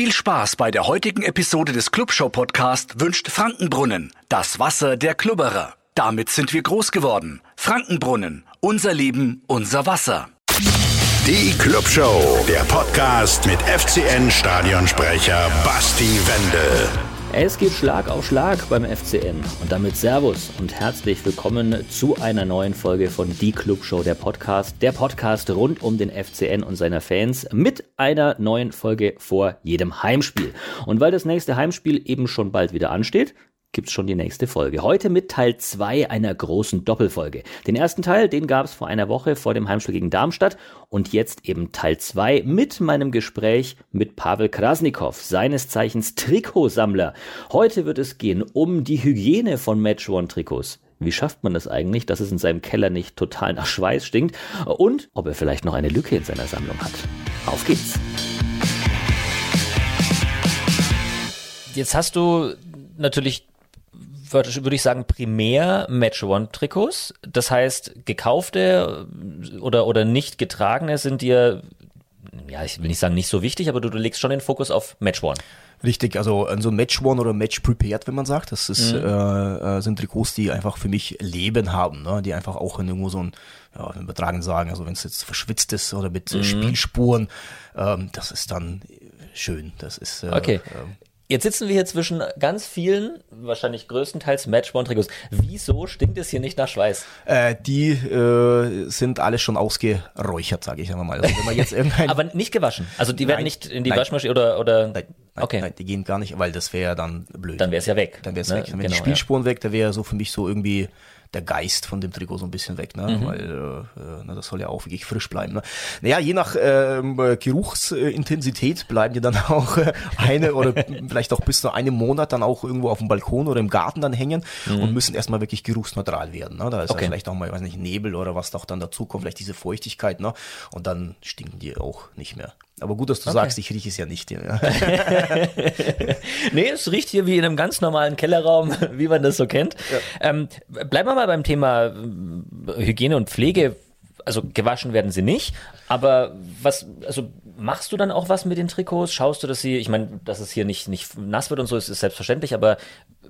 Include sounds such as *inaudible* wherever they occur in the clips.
Viel Spaß bei der heutigen Episode des Clubshow Podcast wünscht Frankenbrunnen, das Wasser der Klubberer. Damit sind wir groß geworden. Frankenbrunnen, unser Leben, unser Wasser. Die Clubshow, der Podcast mit FCN-Stadionsprecher Basti Wendel. Es geht Schlag auf Schlag beim FCN und damit Servus und herzlich willkommen zu einer neuen Folge von Die Clubshow, der Podcast. Der Podcast rund um den FCN und seine Fans mit einer neuen Folge vor jedem Heimspiel. Und weil das nächste Heimspiel eben schon bald wieder ansteht, gibt's schon die nächste Folge. Heute mit Teil 2 einer großen Doppelfolge. Den ersten Teil, den gab's vor einer Woche vor dem Heimspiel gegen Darmstadt und jetzt eben Teil 2 mit meinem Gespräch mit Pavel Krasnikow, seines Zeichens Trikotsammler. Heute wird es gehen um die Hygiene von Match One Trikots. Wie schafft man das eigentlich, dass es in seinem Keller nicht total nach Schweiß stinkt? Und ob er vielleicht noch eine Lücke in seiner Sammlung hat. Auf geht's! Jetzt hast du natürlich würde, ich sagen, primär Match One Trikots. Das heißt, gekaufte oder, oder nicht getragene sind dir, ja, ich will nicht sagen nicht so wichtig, aber du, du legst schon den Fokus auf Match One. Richtig, also so Match One oder Match Prepared, wenn man sagt, das ist, mhm. äh, sind Trikots, die einfach für mich Leben haben, ne? die einfach auch irgendwo so ein, ja, übertragen sagen, also wenn es jetzt verschwitzt ist oder mit mhm. Spielspuren, ähm, das ist dann schön. Das ist äh, okay. Äh, Jetzt sitzen wir hier zwischen ganz vielen, wahrscheinlich größtenteils Match-One-Trikots. Wieso stinkt es hier nicht nach Schweiß? Äh, die äh, sind alle schon ausgeräuchert, sage ich einmal. Also, wenn man jetzt *laughs* Aber nicht gewaschen? Also die werden nicht in die nein. Waschmaschine oder... oder nein, nein, okay. nein, die gehen gar nicht, weil das wäre dann blöd. Dann wäre es ja weg. Dann wäre es ne? weg. Dann wären genau, die Spielspuren ja. weg, da wäre so für mich so irgendwie der Geist von dem Trikot so ein bisschen weg, ne? Mhm. weil äh, na, das soll ja auch wirklich frisch bleiben. Ne? Naja, je nach äh, Geruchsintensität bleiben die dann *laughs* auch äh, eine oder *laughs* vielleicht auch bis zu einem Monat dann auch irgendwo auf dem Balkon oder im Garten dann hängen mhm. und müssen erstmal wirklich geruchsneutral werden. Ne? Da ist okay. ja vielleicht auch mal, weiß nicht, Nebel oder was doch dann dazu kommt, vielleicht diese Feuchtigkeit, ne? Und dann stinken die auch nicht mehr. Aber gut, dass du okay. sagst, ich rieche es ja nicht. Ja. *laughs* nee, es riecht hier wie in einem ganz normalen Kellerraum, *laughs* wie man das so kennt. Ja. Ähm, bleiben wir mal beim Thema äh, Hygiene und Pflege. Also gewaschen werden sie nicht, aber was, also machst du dann auch was mit den Trikots? Schaust du, dass sie, ich meine, dass es hier nicht, nicht nass wird und so, ist, ist selbstverständlich, aber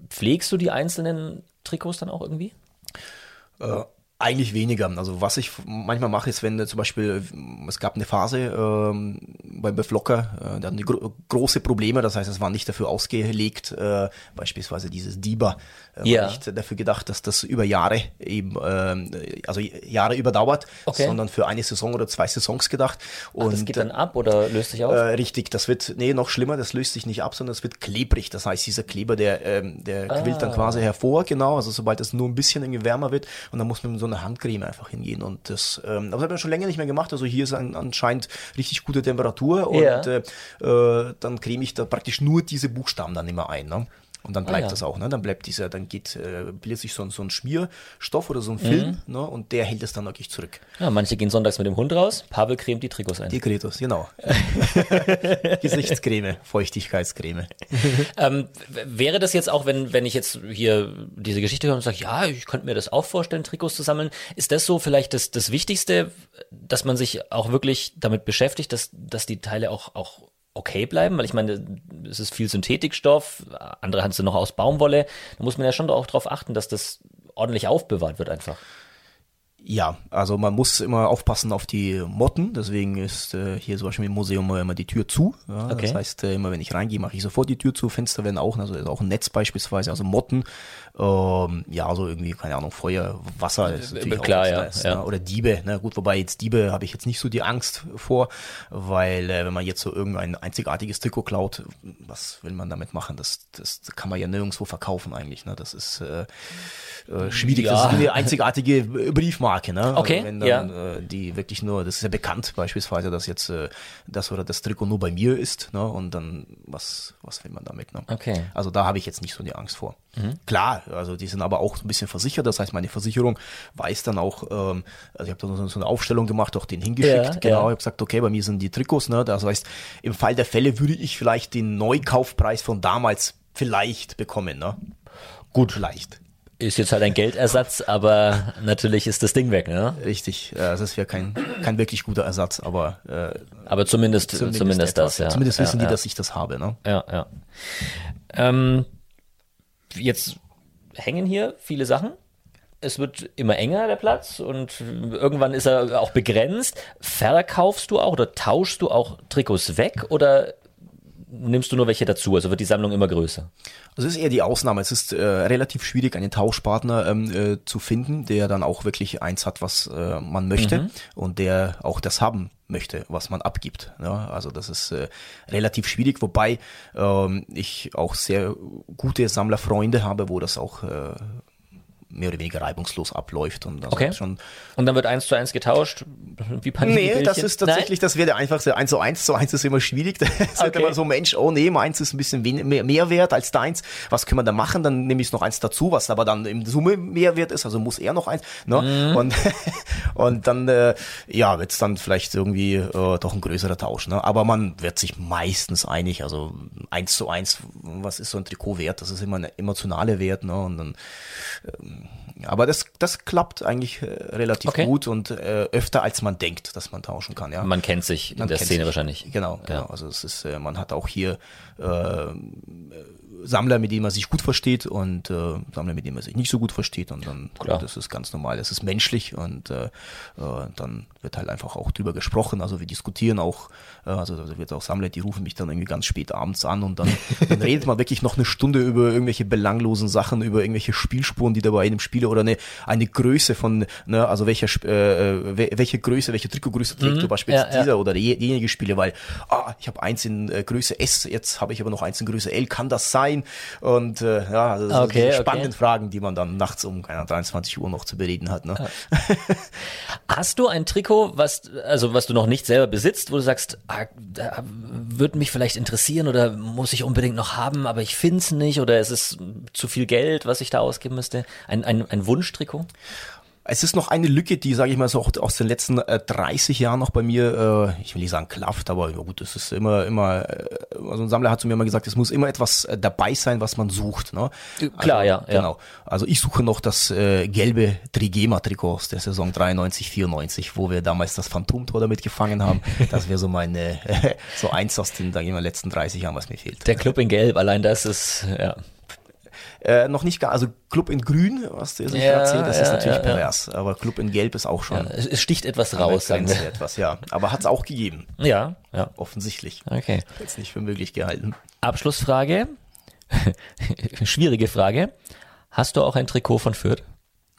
pflegst du die einzelnen Trikots dann auch irgendwie? Äh, eigentlich weniger. Also was ich manchmal mache, ist, wenn äh, zum Beispiel, es gab eine Phase ähm, bei Beflocker, äh, da hatten die gro große Probleme, das heißt, es war nicht dafür ausgelegt, äh, beispielsweise dieses DIBA, äh, ja. nicht dafür gedacht, dass das über Jahre eben, äh, also Jahre überdauert, okay. sondern für eine Saison oder zwei Saisons gedacht. Und Ach, das geht dann ab oder löst sich auf? Äh, richtig, das wird, nee, noch schlimmer, das löst sich nicht ab, sondern es wird klebrig. Das heißt, dieser Kleber, der, ähm, der ah. quillt dann quasi hervor, genau, also sobald es nur ein bisschen irgendwie wärmer wird und dann muss man so eine Handcreme einfach hingehen. Und das, ähm, aber das hat man schon länger nicht mehr gemacht. Also hier ist ein, anscheinend richtig gute Temperatur und ja. äh, äh, dann creme ich da praktisch nur diese Buchstaben dann immer ein. Ne? Und dann bleibt ah, ja. das auch, ne? Dann bleibt dieser, dann geht, äh, bildet sich so, so ein Schmierstoff oder so ein Film, mhm. ne? Und der hält es dann wirklich zurück. Ja, manche gehen sonntags mit dem Hund raus, Pavel cremt die Trikots ein. Die Trikots, genau. *laughs* Gesichtscreme, Feuchtigkeitscreme. *laughs* ähm, wäre das jetzt auch, wenn, wenn ich jetzt hier diese Geschichte höre und sage, ja, ich könnte mir das auch vorstellen, Trikots zu sammeln, ist das so vielleicht das, das Wichtigste, dass man sich auch wirklich damit beschäftigt, dass, dass die Teile auch, auch okay bleiben, weil ich meine, es ist viel Synthetikstoff, andere haben sie noch aus Baumwolle. Da muss man ja schon auch darauf achten, dass das ordentlich aufbewahrt wird einfach. Ja, also man muss immer aufpassen auf die Motten, deswegen ist äh, hier zum Beispiel im Museum immer die Tür zu. Ja, okay. Das heißt, äh, immer wenn ich reingehe, mache ich sofort die Tür zu, Fenster werden auch, also auch ein Netz beispielsweise, also Motten, ähm, ja, so irgendwie, keine Ahnung, Feuer, Wasser ist natürlich Klar, auch ja, ist, ja. Ne? Oder Diebe, ne? gut, wobei jetzt Diebe habe ich jetzt nicht so die Angst vor, weil äh, wenn man jetzt so irgendein einzigartiges Trikot klaut, was will man damit machen? Das, das kann man ja nirgendwo verkaufen eigentlich, ne? Das ist äh, äh, schwierig. Ja. Das ist eine einzigartige Briefmarke, ne? Okay. Also wenn dann, ja. äh, die wirklich nur, das ist ja bekannt beispielsweise, dass jetzt äh, das oder das Trikot nur bei mir ist, ne? Und dann was was will man damit, ne? Okay. Also da habe ich jetzt nicht so die Angst vor. Mhm. Klar, also die sind aber auch ein bisschen versichert, das heißt meine Versicherung weiß dann auch, ähm, also ich habe da so eine Aufstellung gemacht, auch den hingeschickt, ja, genau, ja. ich habe gesagt, okay, bei mir sind die Trikots, ne? Das heißt, im Fall der Fälle würde ich vielleicht den Neukaufpreis von damals vielleicht bekommen, ne? Gut. Vielleicht. Ist jetzt halt ein Geldersatz, aber natürlich ist das Ding weg, ne? Richtig, äh, das wäre kein, kein wirklich guter Ersatz, aber äh, Aber zumindest, zumindest, zumindest etwas. das, ja. Zumindest wissen ja, die, ja. dass ich das habe, ne? Ja, ja. Ähm, jetzt hängen hier viele Sachen. Es wird immer enger, der Platz, und irgendwann ist er auch begrenzt. Verkaufst du auch oder tauschst du auch Trikots weg oder nimmst du nur welche dazu? Also wird die Sammlung immer größer? Also es ist eher die Ausnahme. Es ist äh, relativ schwierig, einen Tauschpartner ähm, äh, zu finden, der dann auch wirklich eins hat, was äh, man möchte Mhm. und der auch das haben möchte, was man abgibt. Ja, also das ist äh, relativ schwierig, wobei ähm, ich auch sehr gute Sammlerfreunde habe, wo das auch äh, mehr oder weniger reibungslos abläuft und also Okay. schon Und dann wird eins zu eins getauscht? *laughs* Wie Nee, das ist tatsächlich, das wäre der einfachste. Eins zu eins zu eins ist immer schwierig. *laughs* Da sagt Okay. man so, Mensch, oh nee, meins ist ein bisschen mehr, mehr wert als deins. Was können wir da machen? Dann nehme ich noch eins dazu, was aber dann im Summe mehr wert ist. Also muss er noch eins. Ne? Mhm. Und, *laughs* und dann, äh, ja, wird's dann vielleicht irgendwie äh, doch ein größerer Tausch. Ne? Aber man wird sich meistens einig. Also eins zu eins, was ist so ein Trikot wert? Das ist immer ein emotionale Wert. Ne? Und dann aber das, das klappt eigentlich äh, relativ Okay. gut und äh, öfter als man denkt, dass man tauschen kann. Ja. Man kennt sich in Man der Szene sich. wahrscheinlich. Genau, genau. Also es ist, äh, man hat auch hier äh, Sammler, mit denen man sich gut versteht und äh, Sammler, mit denen man sich nicht so gut versteht und dann Klar. das ist ganz normal. Es ist menschlich und äh, äh, dann wird halt einfach auch drüber gesprochen. Also wir diskutieren auch, äh, also da wird auch Sammler, die rufen mich dann irgendwie ganz spät abends an und dann, dann redet man wirklich noch eine Stunde über irgendwelche belanglosen Sachen, über irgendwelche Spielspuren, die da bei einem Spieler oder eine, eine Größe von, ne, also welcher Sp- äh, wel- welche Größe, welche Trikotgröße trägt zum Beispiel Ja, jetzt ja. dieser oder die- diejenige Spiele, weil ah, ich habe eins in äh, Größe S, jetzt habe ich aber noch eins in Größe L, kann das sein? Und äh, ja, also das Okay, sind diese okay. spannenden Fragen, die man dann nachts um keine Ahnung, 23 Uhr noch zu bereden hat. Ne? Hast du ein Trikot, was, also was du noch nicht selber besitzt, wo du sagst, ah, da würde mich vielleicht interessieren oder muss ich unbedingt noch haben, aber ich find's nicht oder es ist zu viel Geld, was ich da ausgeben müsste? Ein, ein, ein Wunschtrikot? Es ist noch eine Lücke, die, sage ich mal, so aus den letzten äh, 30 Jahren noch bei mir, äh, ich will nicht sagen klafft, aber gut, es ist immer, immer, äh, also ein Sammler hat zu mir immer gesagt, es muss immer etwas äh, dabei sein, was man sucht. Ne? Klar, also, ja. Genau. Also ich suche noch das äh, gelbe Trigema-Trikot aus der Saison 93, 94, wo wir damals das Phantomtor damit gefangen haben. *laughs* Das wäre so meine, äh, *laughs* so eins aus den, sag ich mal, letzten 30 Jahren, was mir fehlt. Der Club in Gelb, allein das ist, ja. Äh, noch nicht gar, also Club in Grün, was du jetzt Ja, erzählt, das ist ja, natürlich ja, pervers, aber Club in Gelb ist auch schon Es, sticht etwas raus, sagen wir. etwas, ja. Aber hat es auch gegeben, Ja, ja. offensichtlich. Okay. Jetzt nicht für möglich gehalten. Abschlussfrage. *laughs* Schwierige Frage. Hast du auch ein Trikot von Fürth?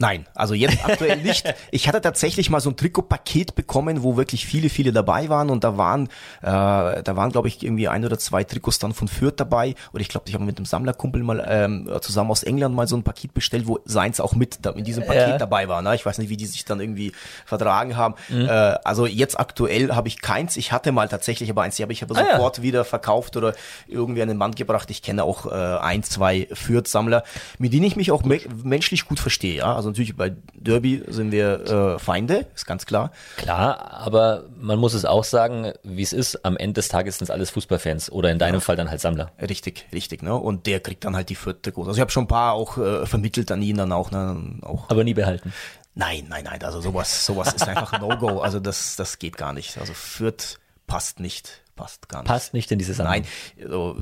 Nein, also jetzt aktuell *laughs* nicht. Ich hatte tatsächlich mal so ein Trikotpaket bekommen, wo wirklich viele, viele dabei waren und da waren, äh, da waren glaube ich irgendwie ein oder zwei Trikots dann von Fürth dabei oder ich glaube, ich habe mit einem Sammlerkumpel mal ähm, zusammen aus England mal so ein Paket bestellt, wo seins auch mit da, in diesem Paket Ja. dabei war. Ne? Ich weiß nicht, wie die sich dann irgendwie vertragen haben. Äh, also jetzt aktuell habe ich keins. Ich hatte mal tatsächlich aber eins, die habe ich aber Ah, ja. sofort wieder verkauft oder irgendwie an den Mann gebracht. Ich kenne auch äh, ein, zwei Fürth-Sammler, mit denen ich mich auch me menschlich gut verstehe. Ja? Also natürlich bei Derby sind wir äh, Feinde, ist ganz klar. Klar, aber man muss es auch sagen, wie es ist. Am Ende des Tages sind es alles Fußballfans oder in deinem Fall dann halt Sammler. Richtig, richtig. Ne? Und der kriegt dann halt die Fürth-Trikots. Also ich habe schon ein paar auch äh, vermittelt an ihn dann auch. Ne? auch Aber nie behalten. Nein, nein, nein. Also sowas, sowas ist einfach ein No-Go. Also das, das geht gar nicht. Also Fürth passt nicht, passt gar nicht. Passt nicht in diese Sammlung. Nein, also,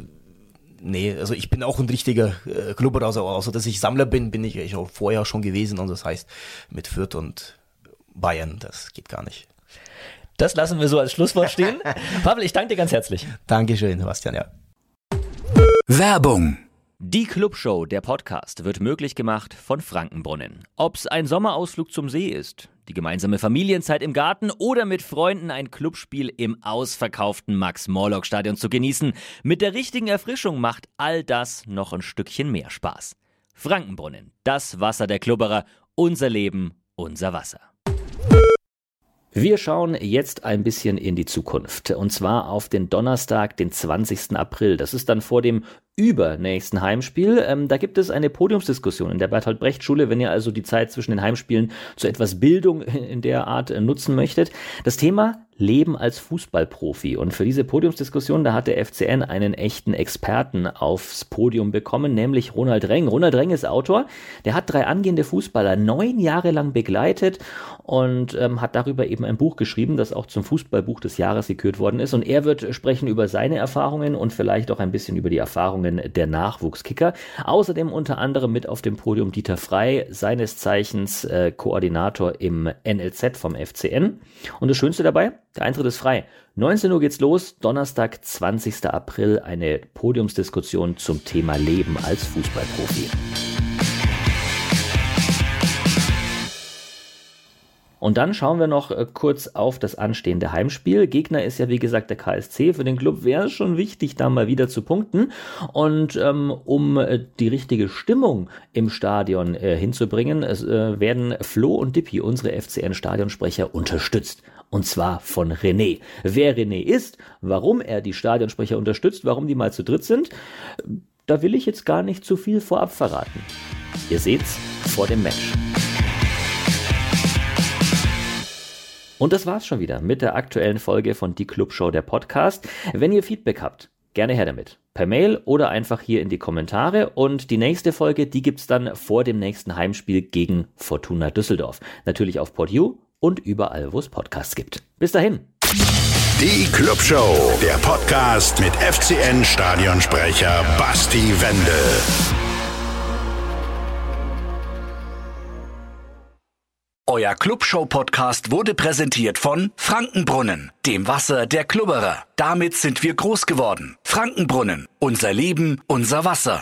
nee, also ich bin auch ein richtiger äh, Club, also außer dass ich Sammler bin, bin ich, ich auch vorher schon gewesen und das heißt mit Fürth und Bayern, das geht gar nicht. Das lassen wir so als Schlusswort stehen. *laughs* Pavel, ich danke dir ganz herzlich. Dankeschön, Sebastian, ja. Werbung. Die Clubshow, der Podcast, wird möglich gemacht von Frankenbrunnen. Ob's ein Sommerausflug zum See ist, die gemeinsame Familienzeit im Garten oder mit Freunden ein Clubspiel im ausverkauften Max-Morlock-Stadion zu genießen, mit der richtigen Erfrischung macht all das noch ein Stückchen mehr Spaß. Frankenbrunnen, das Wasser der Klubberer, unser Leben, unser Wasser. Wir schauen jetzt ein bisschen in die Zukunft und zwar auf den Donnerstag, den 20. April. Das ist dann vor dem übernächsten Heimspiel. Ähm, da gibt es eine Podiumsdiskussion in der Bertolt Brecht Schule, wenn ihr also die Zeit zwischen den Heimspielen zu etwas Bildung *laughs* in der Art äh, nutzen möchtet. Das Thema Leben als Fußballprofi. Und für diese Podiumsdiskussion, da hat der FCN einen echten Experten aufs Podium bekommen, nämlich Ronald Reng. Ronald Reng ist Autor, der hat drei angehende Fußballer neun Jahre lang begleitet und ähm, hat darüber eben ein Buch geschrieben, das auch zum Fußballbuch des Jahres gekürt worden ist. Und er wird sprechen über seine Erfahrungen und vielleicht auch ein bisschen über die Erfahrungen der Nachwuchskicker. Außerdem unter anderem mit auf dem Podium Dieter Frei, seines Zeichens äh, Koordinator im NLZ vom FCN. Und das Schönste dabei, der Eintritt ist frei. 19 Uhr geht's los, Donnerstag, 20. April, eine Podiumsdiskussion zum Thema Leben als Fußballprofi. Und dann schauen wir noch äh, kurz auf das anstehende Heimspiel. Gegner ist ja wie gesagt der KSC. Für den Club wäre es schon wichtig, da mal wieder zu punkten. Und ähm, um äh, die richtige Stimmung im Stadion äh, hinzubringen, äh, werden Flo und Dippi, unsere FCN-Stadionsprecher, unterstützt. Und zwar von René. Wer René ist, warum er die Stadionsprecher unterstützt, warum die mal zu dritt sind, da will ich jetzt gar nicht zu viel vorab verraten. Ihr seht's vor dem Match. Und das war's schon wieder mit der aktuellen Folge von Die Club Show der Podcast. Wenn ihr Feedback habt, gerne her damit. Per Mail oder einfach hier in die Kommentare. Und die nächste Folge, die gibt's dann vor dem nächsten Heimspiel gegen Fortuna Düsseldorf. Natürlich auf PodU und überall, wo es Podcasts gibt. Bis dahin. Die Club Show, der Podcast mit FCN Stadionsprecher Basti Wendel. Euer Clubshow-Podcast wurde präsentiert von Frankenbrunnen, dem Wasser der Klubberer. Damit sind wir groß geworden. Frankenbrunnen, unser Leben, unser Wasser.